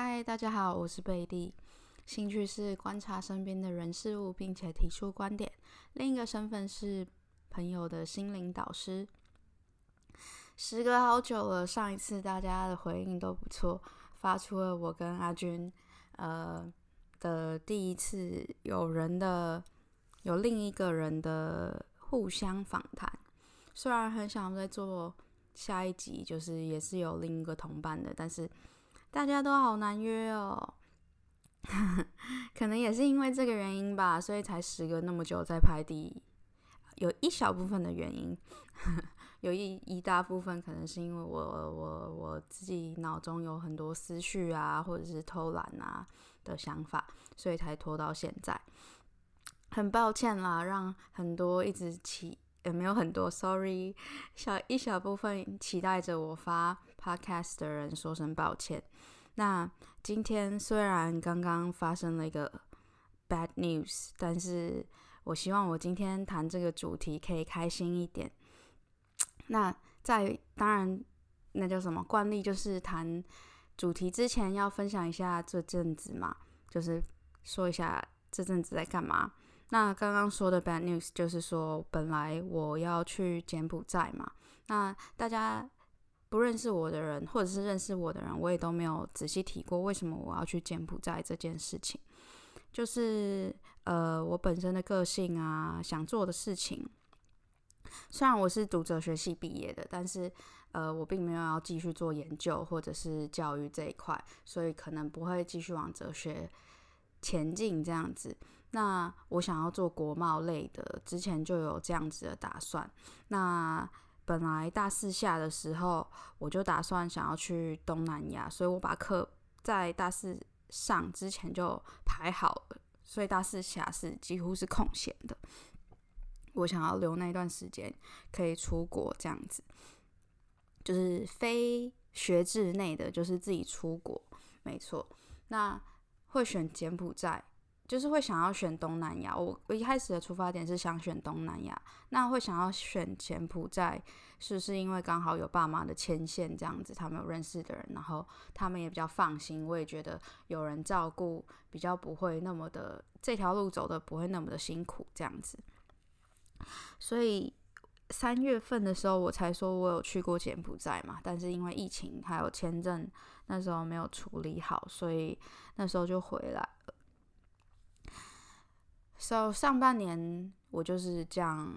嗨，大家好，我是贝蒂。兴趣是观察身边的人事物，并且提出观点。另一个身份是朋友的心灵导师。时隔好久了，上一次大家的回应都不错，发出了我跟阿军呃的第一次有人的有另一个人的互相访谈。虽然很想再做下一集，就是也是有另一个同伴的，但是。大家都好难约哦，可能也是因为这个原因吧，所以才时隔那么久再拍第一。有一小部分的原因，有一一大部分可能是因为我我我自己脑中有很多思绪啊，或者是偷懒啊的想法，所以才拖到现在。很抱歉啦，让很多一直期也没有很多，sorry，小一小部分期待着我发 podcast 的人说声抱歉。那今天虽然刚刚发生了一个 bad news，但是我希望我今天谈这个主题可以开心一点。那在当然，那叫什么惯例，就是谈主题之前要分享一下这阵子嘛，就是说一下这阵子在干嘛。那刚刚说的 bad news 就是说，本来我要去柬埔寨嘛，那大家。不认识我的人，或者是认识我的人，我也都没有仔细提过为什么我要去柬埔寨这件事情。就是呃，我本身的个性啊，想做的事情。虽然我是读哲学系毕业的，但是呃，我并没有要继续做研究或者是教育这一块，所以可能不会继续往哲学前进这样子。那我想要做国贸类的，之前就有这样子的打算。那本来大四下的时候，我就打算想要去东南亚，所以我把课在大四上之前就排好了，所以大四下是几乎是空闲的。我想要留那段时间可以出国，这样子就是非学制内的，就是自己出国，没错。那会选柬埔寨。就是会想要选东南亚，我我一开始的出发点是想选东南亚，那会想要选柬埔寨，是是因为刚好有爸妈的牵线这样子，他们有认识的人，然后他们也比较放心，我也觉得有人照顾，比较不会那么的这条路走的不会那么的辛苦这样子。所以三月份的时候我才说我有去过柬埔寨嘛，但是因为疫情还有签证那时候没有处理好，所以那时候就回来了。So 上半年我就是这样，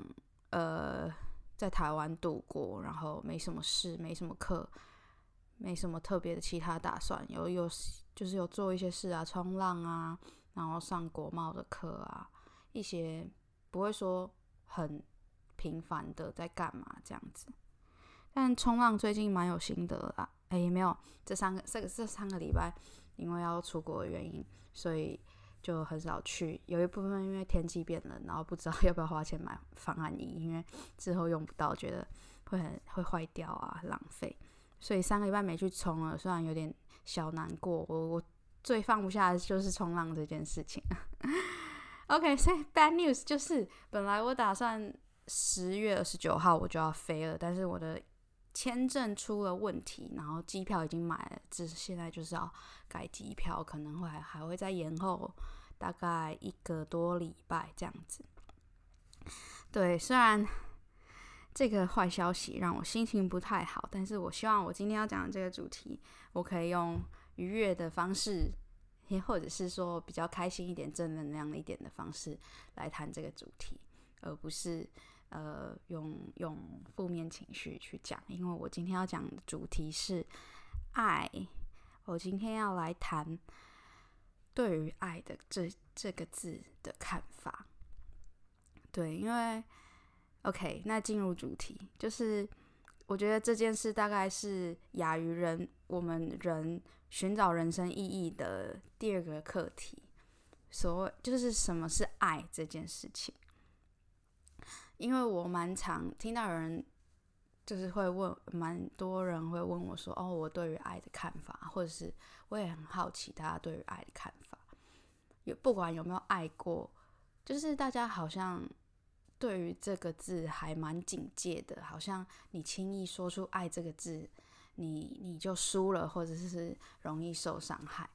呃，在台湾度过，然后没什么事，没什么课，没什么特别的其他打算。有有就是有做一些事啊，冲浪啊，然后上国贸的课啊，一些不会说很频繁的在干嘛这样子。但冲浪最近蛮有心得啦，哎，也没有这三个这个这三个礼拜，因为要出国的原因，所以。就很少去，有一部分因为天气变冷，然后不知道 要不要花钱买防寒衣，因为之后用不到，觉得会很会坏掉啊，浪费。所以三个礼拜没去冲了，虽然有点小难过。我我最放不下的就是冲浪这件事情。OK，所以 bad news 就是本来我打算十月二十九号我就要飞了，但是我的。签证出了问题，然后机票已经买了，只是现在就是要改机票，可能会还会再延后大概一个多礼拜这样子。对，虽然这个坏消息让我心情不太好，但是我希望我今天要讲的这个主题，我可以用愉悦的方式，也或者是说比较开心一点、正能量一点的方式来谈这个主题，而不是。呃，用用负面情绪去讲，因为我今天要讲的主题是爱。我今天要来谈对于爱的这这个字的看法。对，因为 OK，那进入主题，就是我觉得这件事大概是亚于人我们人寻找人生意义的第二个课题。所谓就是什么是爱这件事情。因为我蛮常听到有人就是会问，蛮多人会问我说：“哦，我对于爱的看法，或者是我也很好奇大家对于爱的看法。有不管有没有爱过，就是大家好像对于这个字还蛮警戒的，好像你轻易说出爱这个字，你你就输了，或者是容易受伤害。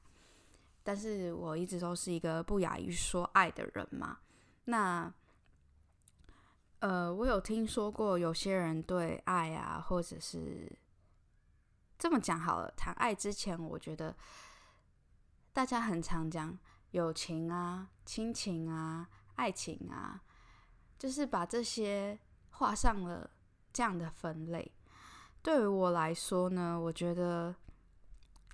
但是我一直都是一个不亚于说爱的人嘛。那呃，我有听说过有些人对爱啊，或者是这么讲好了，谈爱之前，我觉得大家很常讲友情啊、亲情啊、爱情啊，就是把这些画上了这样的分类。对于我来说呢，我觉得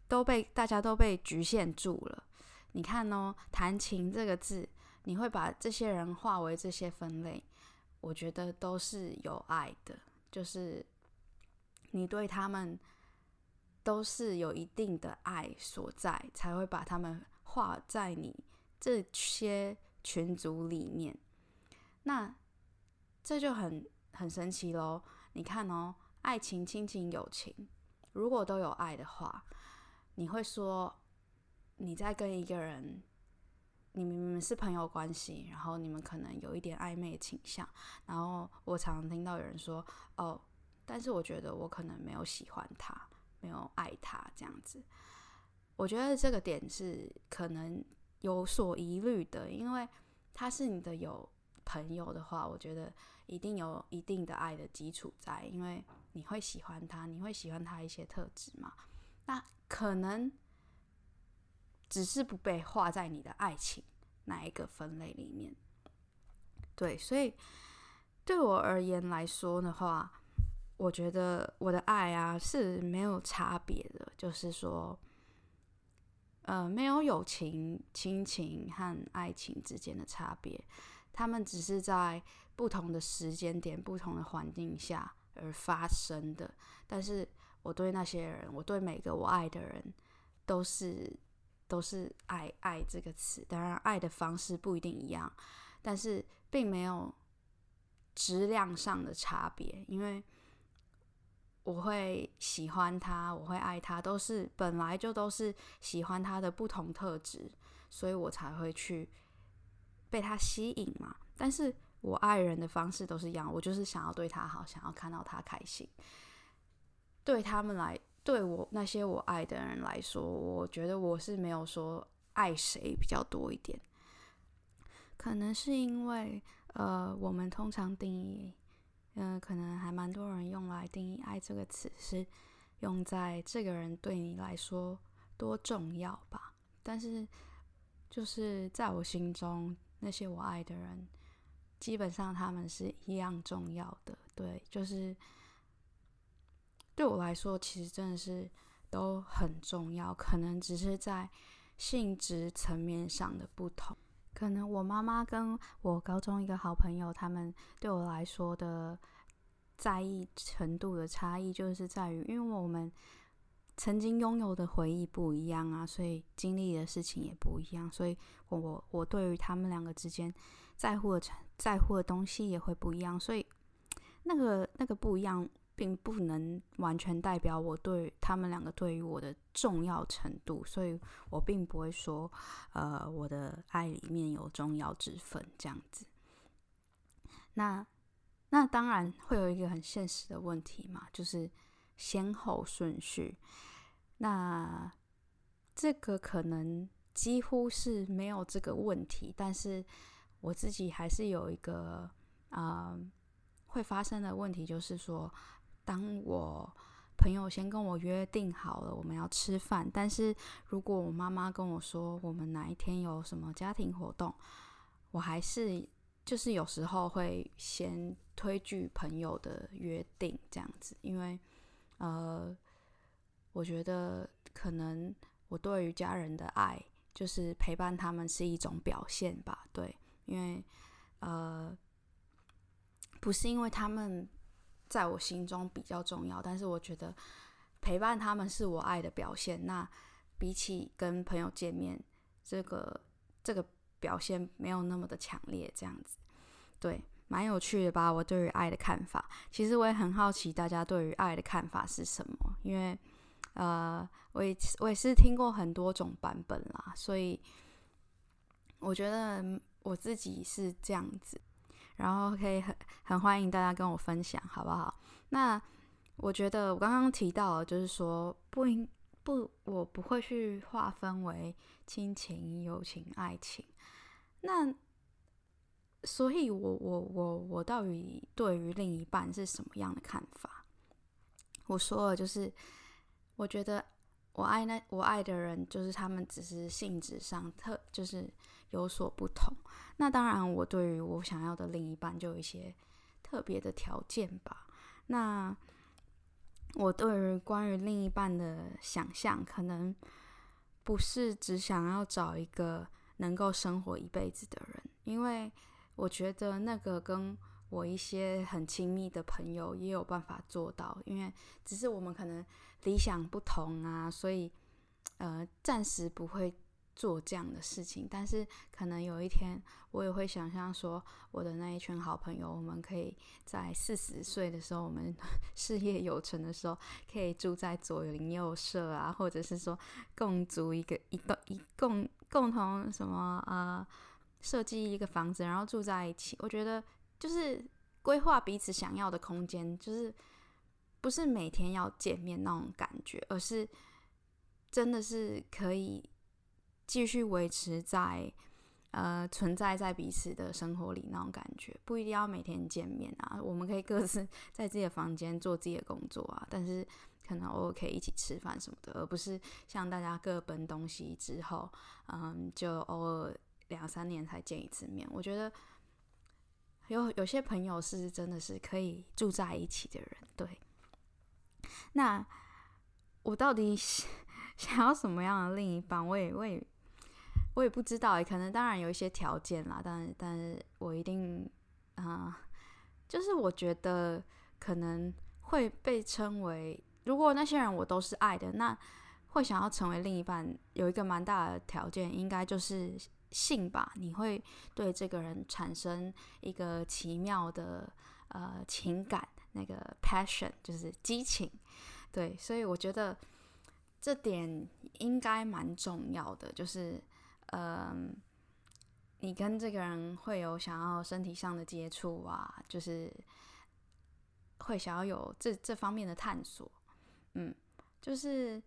都被大家都被局限住了。你看哦，谈情这个字，你会把这些人划为这些分类，我觉得都是有爱的，就是你对他们都是有一定的爱所在，才会把他们画在你这些群组里面。那这就很很神奇喽。你看哦。爱情、亲情、友情，如果都有爱的话，你会说你在跟一个人，你明明是朋友关系，然后你们可能有一点暧昧倾向，然后我常常听到有人说：“哦，但是我觉得我可能没有喜欢他，没有爱他这样子。”我觉得这个点是可能有所疑虑的，因为他是你的有朋友的话，我觉得一定有一定的爱的基础在，因为。你会喜欢他，你会喜欢他一些特质嘛？那可能只是不被画在你的爱情哪一个分类里面。对，所以对我而言来说的话，我觉得我的爱啊是没有差别的，就是说，呃，没有友情、亲情和爱情之间的差别，他们只是在不同的时间点、不同的环境下。而发生的，但是我对那些人，我对每个我爱的人，都是都是爱爱这个词。当然，爱的方式不一定一样，但是并没有质量上的差别。因为我会喜欢他，我会爱他，都是本来就都是喜欢他的不同特质，所以我才会去被他吸引嘛。但是。我爱人的方式都是一样，我就是想要对他好，想要看到他开心。对他们来，对我那些我爱的人来说，我觉得我是没有说爱谁比较多一点。可能是因为，呃，我们通常定义，嗯、可能还蛮多人用来定义爱这个词，是用在这个人对你来说多重要吧。但是，就是在我心中，那些我爱的人。基本上他们是一样重要的，对，就是对我来说，其实真的是都很重要。可能只是在性质层面上的不同。可能我妈妈跟我高中一个好朋友，他们对我来说的在意程度的差异，就是在于，因为我们曾经拥有的回忆不一样啊，所以经历的事情也不一样，所以我我我对于他们两个之间在乎的。在乎的东西也会不一样，所以那个那个不一样，并不能完全代表我对他们两个对于我的重要程度，所以我并不会说，呃，我的爱里面有重要之分这样子。那那当然会有一个很现实的问题嘛，就是先后顺序。那这个可能几乎是没有这个问题，但是。我自己还是有一个啊、会发生的问题，就是说，当我朋友先跟我约定好了我们要吃饭，但是如果我妈妈跟我说我们哪一天有什么家庭活动，我还是就是有时候会先推拒朋友的约定这样子，因为呃，我觉得可能我对于家人的爱就是陪伴他们是一种表现吧，对。因为，呃，不是因为他们在我心中比较重要，但是我觉得陪伴他们是我爱的表现。那比起跟朋友见面，这个这个表现没有那么的强烈，这样子，对，蛮有趣的吧？我对于爱的看法，其实我也很好奇大家对于爱的看法是什么？因为，呃，我也我也是听过很多种版本啦，所以我觉得。我自己是这样子，然后可以很很欢迎大家跟我分享，好不好？那我觉得我刚刚提到，就是说不应不，我不会去划分为亲情、友情、爱情。那所以我，我我我我到底对于另一半是什么样的看法？我说了，就是我觉得我爱那我爱的人，就是他们只是性质上特就是有所不同。那当然，我对于我想要的另一半就有一些特别的条件吧。那我对于关于另一半的想象，可能不是只想要找一个能够生活一辈子的人，因为我觉得那个跟我一些很亲密的朋友也有办法做到，因为只是我们可能理想不同啊，所以呃，暂时不会做这样的事情。但是可能有一天，我也会想象说，我的那一群好朋友，我们可以在四十岁的时候，我们 事业有成的时候，可以住在左邻右舍啊，或者是说共租一个一栋一共共同什么呃，设计一个房子，然后住在一起。我觉得。就是规划彼此想要的空间，就是不是每天要见面那种感觉，而是真的是可以继续维持在呃存在在彼此的生活里那种感觉，不一定要每天见面啊。我们可以各自 在自己的房间做自己的工作啊，但是可能偶尔可以一起吃饭什么的，而不是像大家各奔东西之后，嗯，就偶尔两三年才见一次面。我觉得。有有些朋友是真的是可以住在一起的人，对。那我到底 想要什么样的另一半？我也我也我也不知道。可能当然有一些条件啦，但但是我一定啊、就是我觉得可能会被称为，如果那些人我都是爱的，那会想要成为另一半，有一个蛮大的条件，应该就是。性吧，你会对这个人产生一个奇妙的呃情感，那个 passion 就是激情，对，所以我觉得这点应该蛮重要的，就是嗯、你跟这个人会有想要身体上的接触啊，就是会想要有这这方面的探索，嗯，就是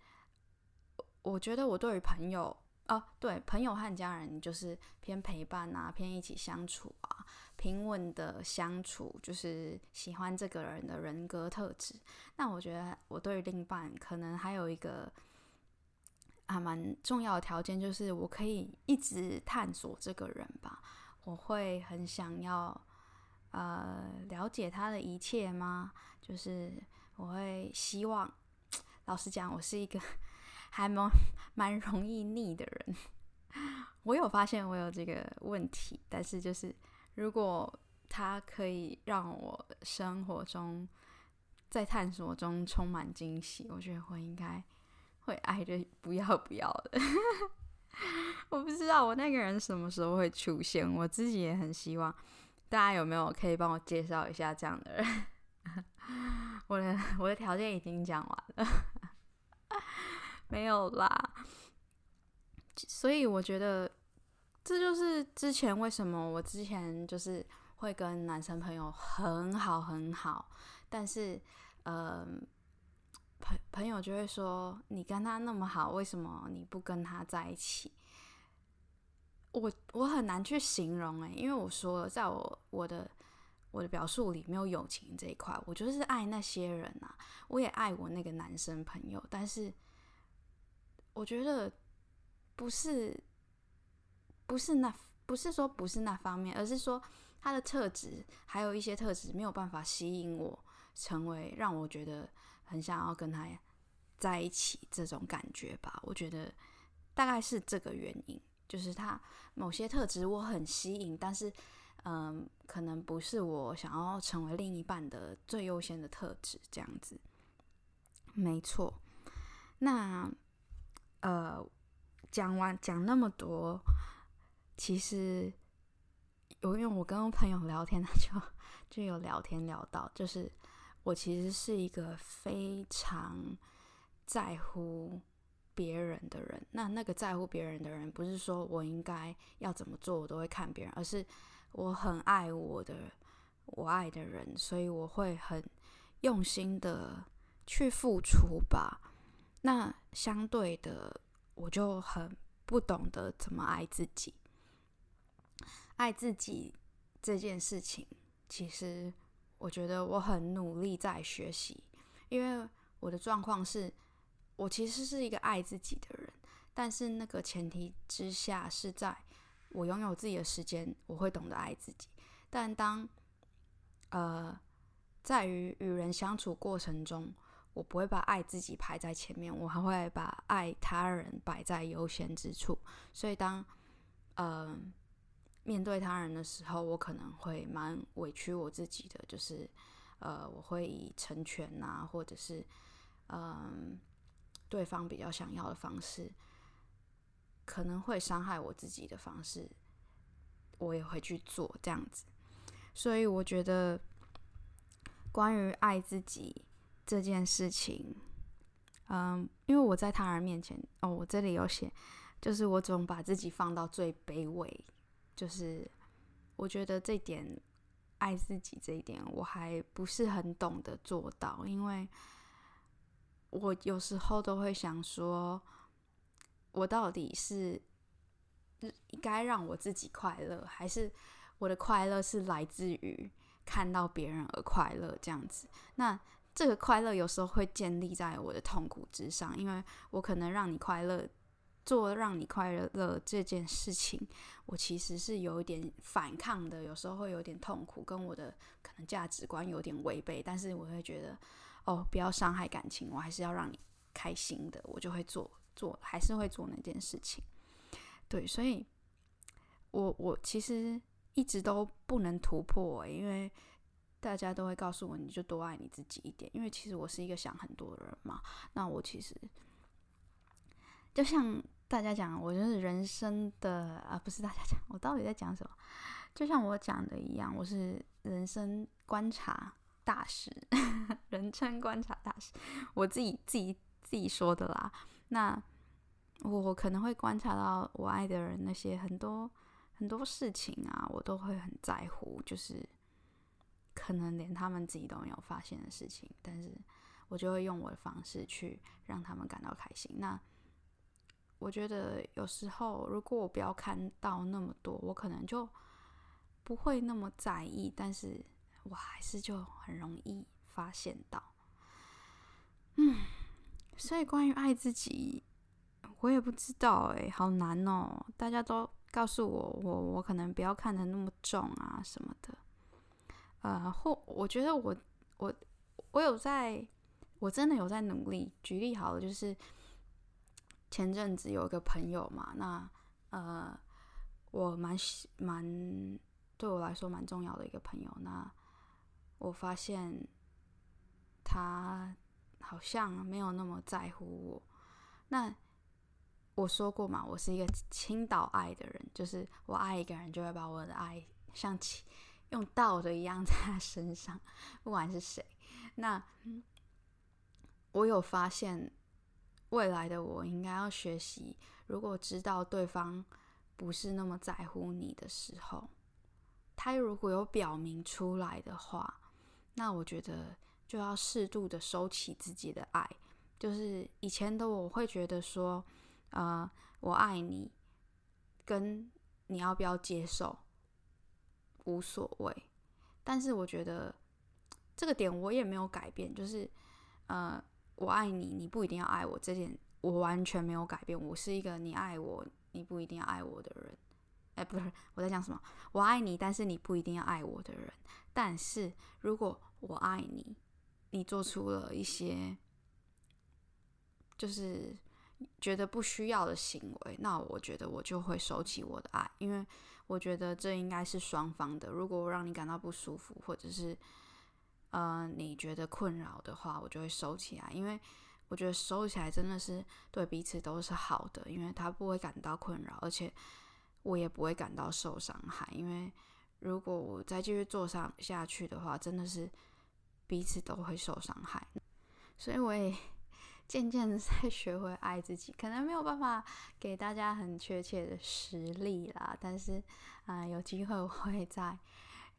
我觉得我对于朋友。哦，对，朋友和家人就是偏陪伴啊，偏一起相处啊，平稳的相处，就是喜欢这个人的人格特质。那我觉得我对于另一半可能还有一个还蛮重要的条件，就是我可以一直探索这个人吧。我会很想要呃了解他的一切吗？就是我会希望，老实讲，我是一个。还蛮蛮容易腻的人，我有发现我有这个问题，但是就是如果他可以让我生活中在探索中充满惊喜，我觉得我应该会爱的不要不要的。我不知道我那个人什么时候会出现，我自己也很希望。大家有没有可以帮我介绍一下这样的人？我的我的条件已经讲完了。没有啦，所以我觉得这就是之前为什么我之前就是会跟男生朋友很好很好，但是呃朋朋友就会说，你跟他那么好，为什么你不跟他在一起？我我很难去形容诶，因为我说了，在我我的我的表述里没有友情这一块，我就是爱那些人啊，我也爱我那个男生朋友，但是。我觉得不是，不是那不是说不是那方面，而是说他的特质还有一些特质没有办法吸引我，成为让我觉得很想要跟他在一起这种感觉吧。我觉得大概是这个原因，就是他某些特质我很吸引，但是嗯，可能不是我想要成为另一半的最优先的特质，这样子。没错，那。呃，讲完讲那么多，其实有因为我跟朋友聊天，他就就有聊天聊到，就是我其实是一个非常在乎别人的人。那那个在乎别人的人，不是说我应该要怎么做我都会看别人，而是我很爱我的我爱的人，所以我会很用心的去付出吧。那相对的，我就很不懂得怎么爱自己。爱自己这件事情，其实我觉得我很努力在学习，因为我的状况是，我其实是一个爱自己的人，但是那个前提之下是在我拥有自己的时间，我会懂得爱自己。但当呃，在于与人相处过程中，我不会把爱自己排在前面，我还会把爱他人摆在优先之处。所以当呃。面对他人的时候，我可能会蛮委屈我自己的，就是，呃，我会以成全呐、啊，或者是，嗯、呃，对方比较想要的方式，可能会伤害我自己的方式，我也会去做这样子。所以我觉得，关于爱自己这件事情，嗯、因为我在他人面前，哦，我这里有写，就是我总把自己放到最卑微。就是我觉得这点爱自己这一点，我还不是很懂得做到，因为我有时候都会想说，我到底是该让我自己快乐，还是我的快乐是来自于看到别人而快乐这样子？那这个快乐有时候会建立在我的痛苦之上，因为我可能让你快乐。做让你快乐这件事情，我其实是有一点反抗的，有时候会有点痛苦，跟我的可能价值观有点违背。但是我会觉得，哦，不要伤害感情，我还是要让你开心的，我就会做做，还是会做那件事情。对，所以我我其实一直都不能突破欸，因为大家都会告诉我，你就多爱你自己一点。因为其实我是一个想很多的人嘛，那我其实就像。大家讲，我就是人生的啊，不是大家讲，我到底在讲什么？就像我讲的一样，我是人生观察大师，人称观察大师，我自己自己自己说的啦。那我可能会观察到我爱的人那些很多很多事情啊，我都会很在乎，就是可能连他们自己都没有发现的事情，但是我就会用我的方式去让他们感到开心。那我觉得有时候，如果我不要看到那么多，我可能就不会那么在意。但是我还是就很容易发现到，嗯，所以关于爱自己，我也不知道哎，好难哦。大家都告诉我，我我可能不要看得那么重啊什么的。呃，或我觉得我我我有在，我真的有在努力。举例好了，就是。前阵子有一个朋友嘛，那呃，我蛮喜蛮对我来说蛮重要的一个朋友。那我发现他好像没有那么在乎我。那我说过嘛，我是一个倾倒爱的人，就是我爱一个人，就会把我的爱像用倒的一样 在他身上，不管是谁。那我有发现。未来的我应该要学习，如果知道对方不是那么在乎你的时候，他如果有表明出来的话，那我觉得就要适度的收起自己的爱。就是以前的我会觉得说，呃，我爱你，跟你要不要接受无所谓。但是我觉得这个点我也没有改变，就是呃。我爱你，你不一定要爱我。这点我完全没有改变。我是一个你爱我，你不一定要爱我的人。哎，不是，我在讲什么？我爱你，但是你不一定要爱我的人。但是如果我爱你，你做出了一些就是觉得不需要的行为，那我觉得我就会收起我的爱，因为我觉得这应该是双方的。如果我让你感到不舒服，或者是。呃，你觉得困扰的话，我就会收起来，因为我觉得收起来真的是对彼此都是好的，因为他不会感到困扰，而且我也不会感到受伤害。因为如果我再继续做上下去的话，真的是彼此都会受伤害。所以我也 渐渐的在学会爱自己，可能没有办法给大家很确切的实例啦，但是啊、有机会我会在。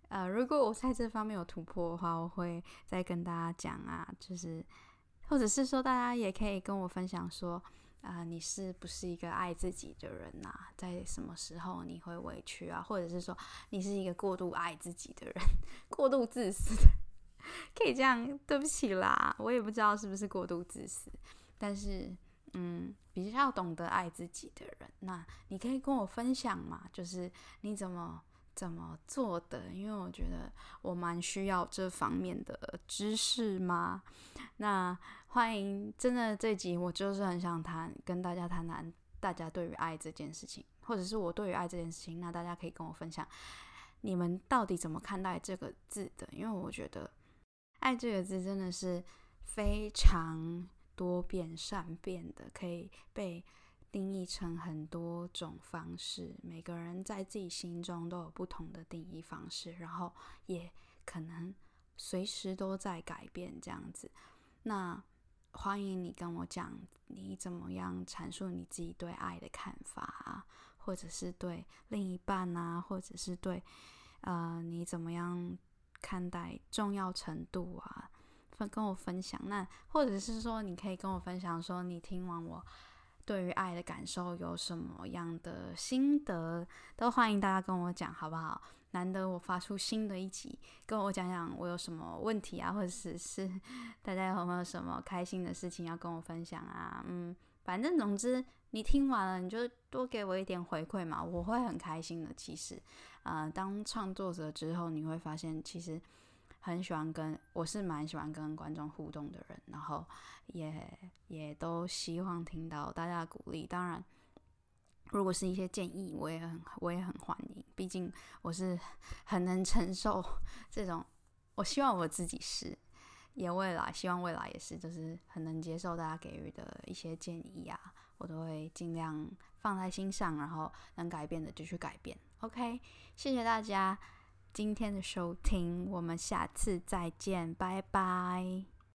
呃，如果我在这方面有突破的话，我会再跟大家讲啊，就是或者是说，大家也可以跟我分享说，啊、你是不是一个爱自己的人呐、啊？在什么时候你会委屈啊？或者是说，你是一个过度爱自己的人，过度自私，可以这样？对不起啦，我也不知道是不是过度自私，但是，嗯，比较懂得爱自己的人，那你可以跟我分享嘛？就是你怎么？怎么做的？因为我觉得我蛮需要这方面的知识嘛。那欢迎，真的这集我就是很想谈，跟大家谈谈大家对于爱这件事情，或者是我对于爱这件事情，那大家可以跟我分享，你们到底怎么看待这个字的？因为我觉得爱这个字真的是非常多变善变的，可以被。定义成很多种方式，每个人在自己心中都有不同的定义方式，然后也可能随时都在改变这样子。那欢迎你跟我讲，你怎么样阐述你自己对爱的看法啊，或者是对另一半啊，或者是对呃你怎么样看待重要程度啊，分跟我分享。那或者是说，你可以跟我分享说，你听完我。对于爱的感受有什么样的心得，都欢迎大家跟我讲，好不好？难得我发出新的一集，跟我讲讲我有什么问题啊，或者是是大家有没有什么开心的事情要跟我分享啊？嗯，反正总之你听完了，你就多给我一点回馈嘛，我会很开心的。其实，呃，当创作者之后，你会发现其实。很喜欢跟，我是蛮喜欢跟观众互动的人，然后也也都希望听到大家的鼓励。当然，如果是一些建议，我也很我也很欢迎。毕竟我是很能承受 这种，我希望我自己是，也未来希望未来也是，就是很能接受大家给予的一些建议啊，我都会尽量放在心上，然后能改变的就去改变。OK，谢谢大家。今天的收听，我们下次再见，拜拜。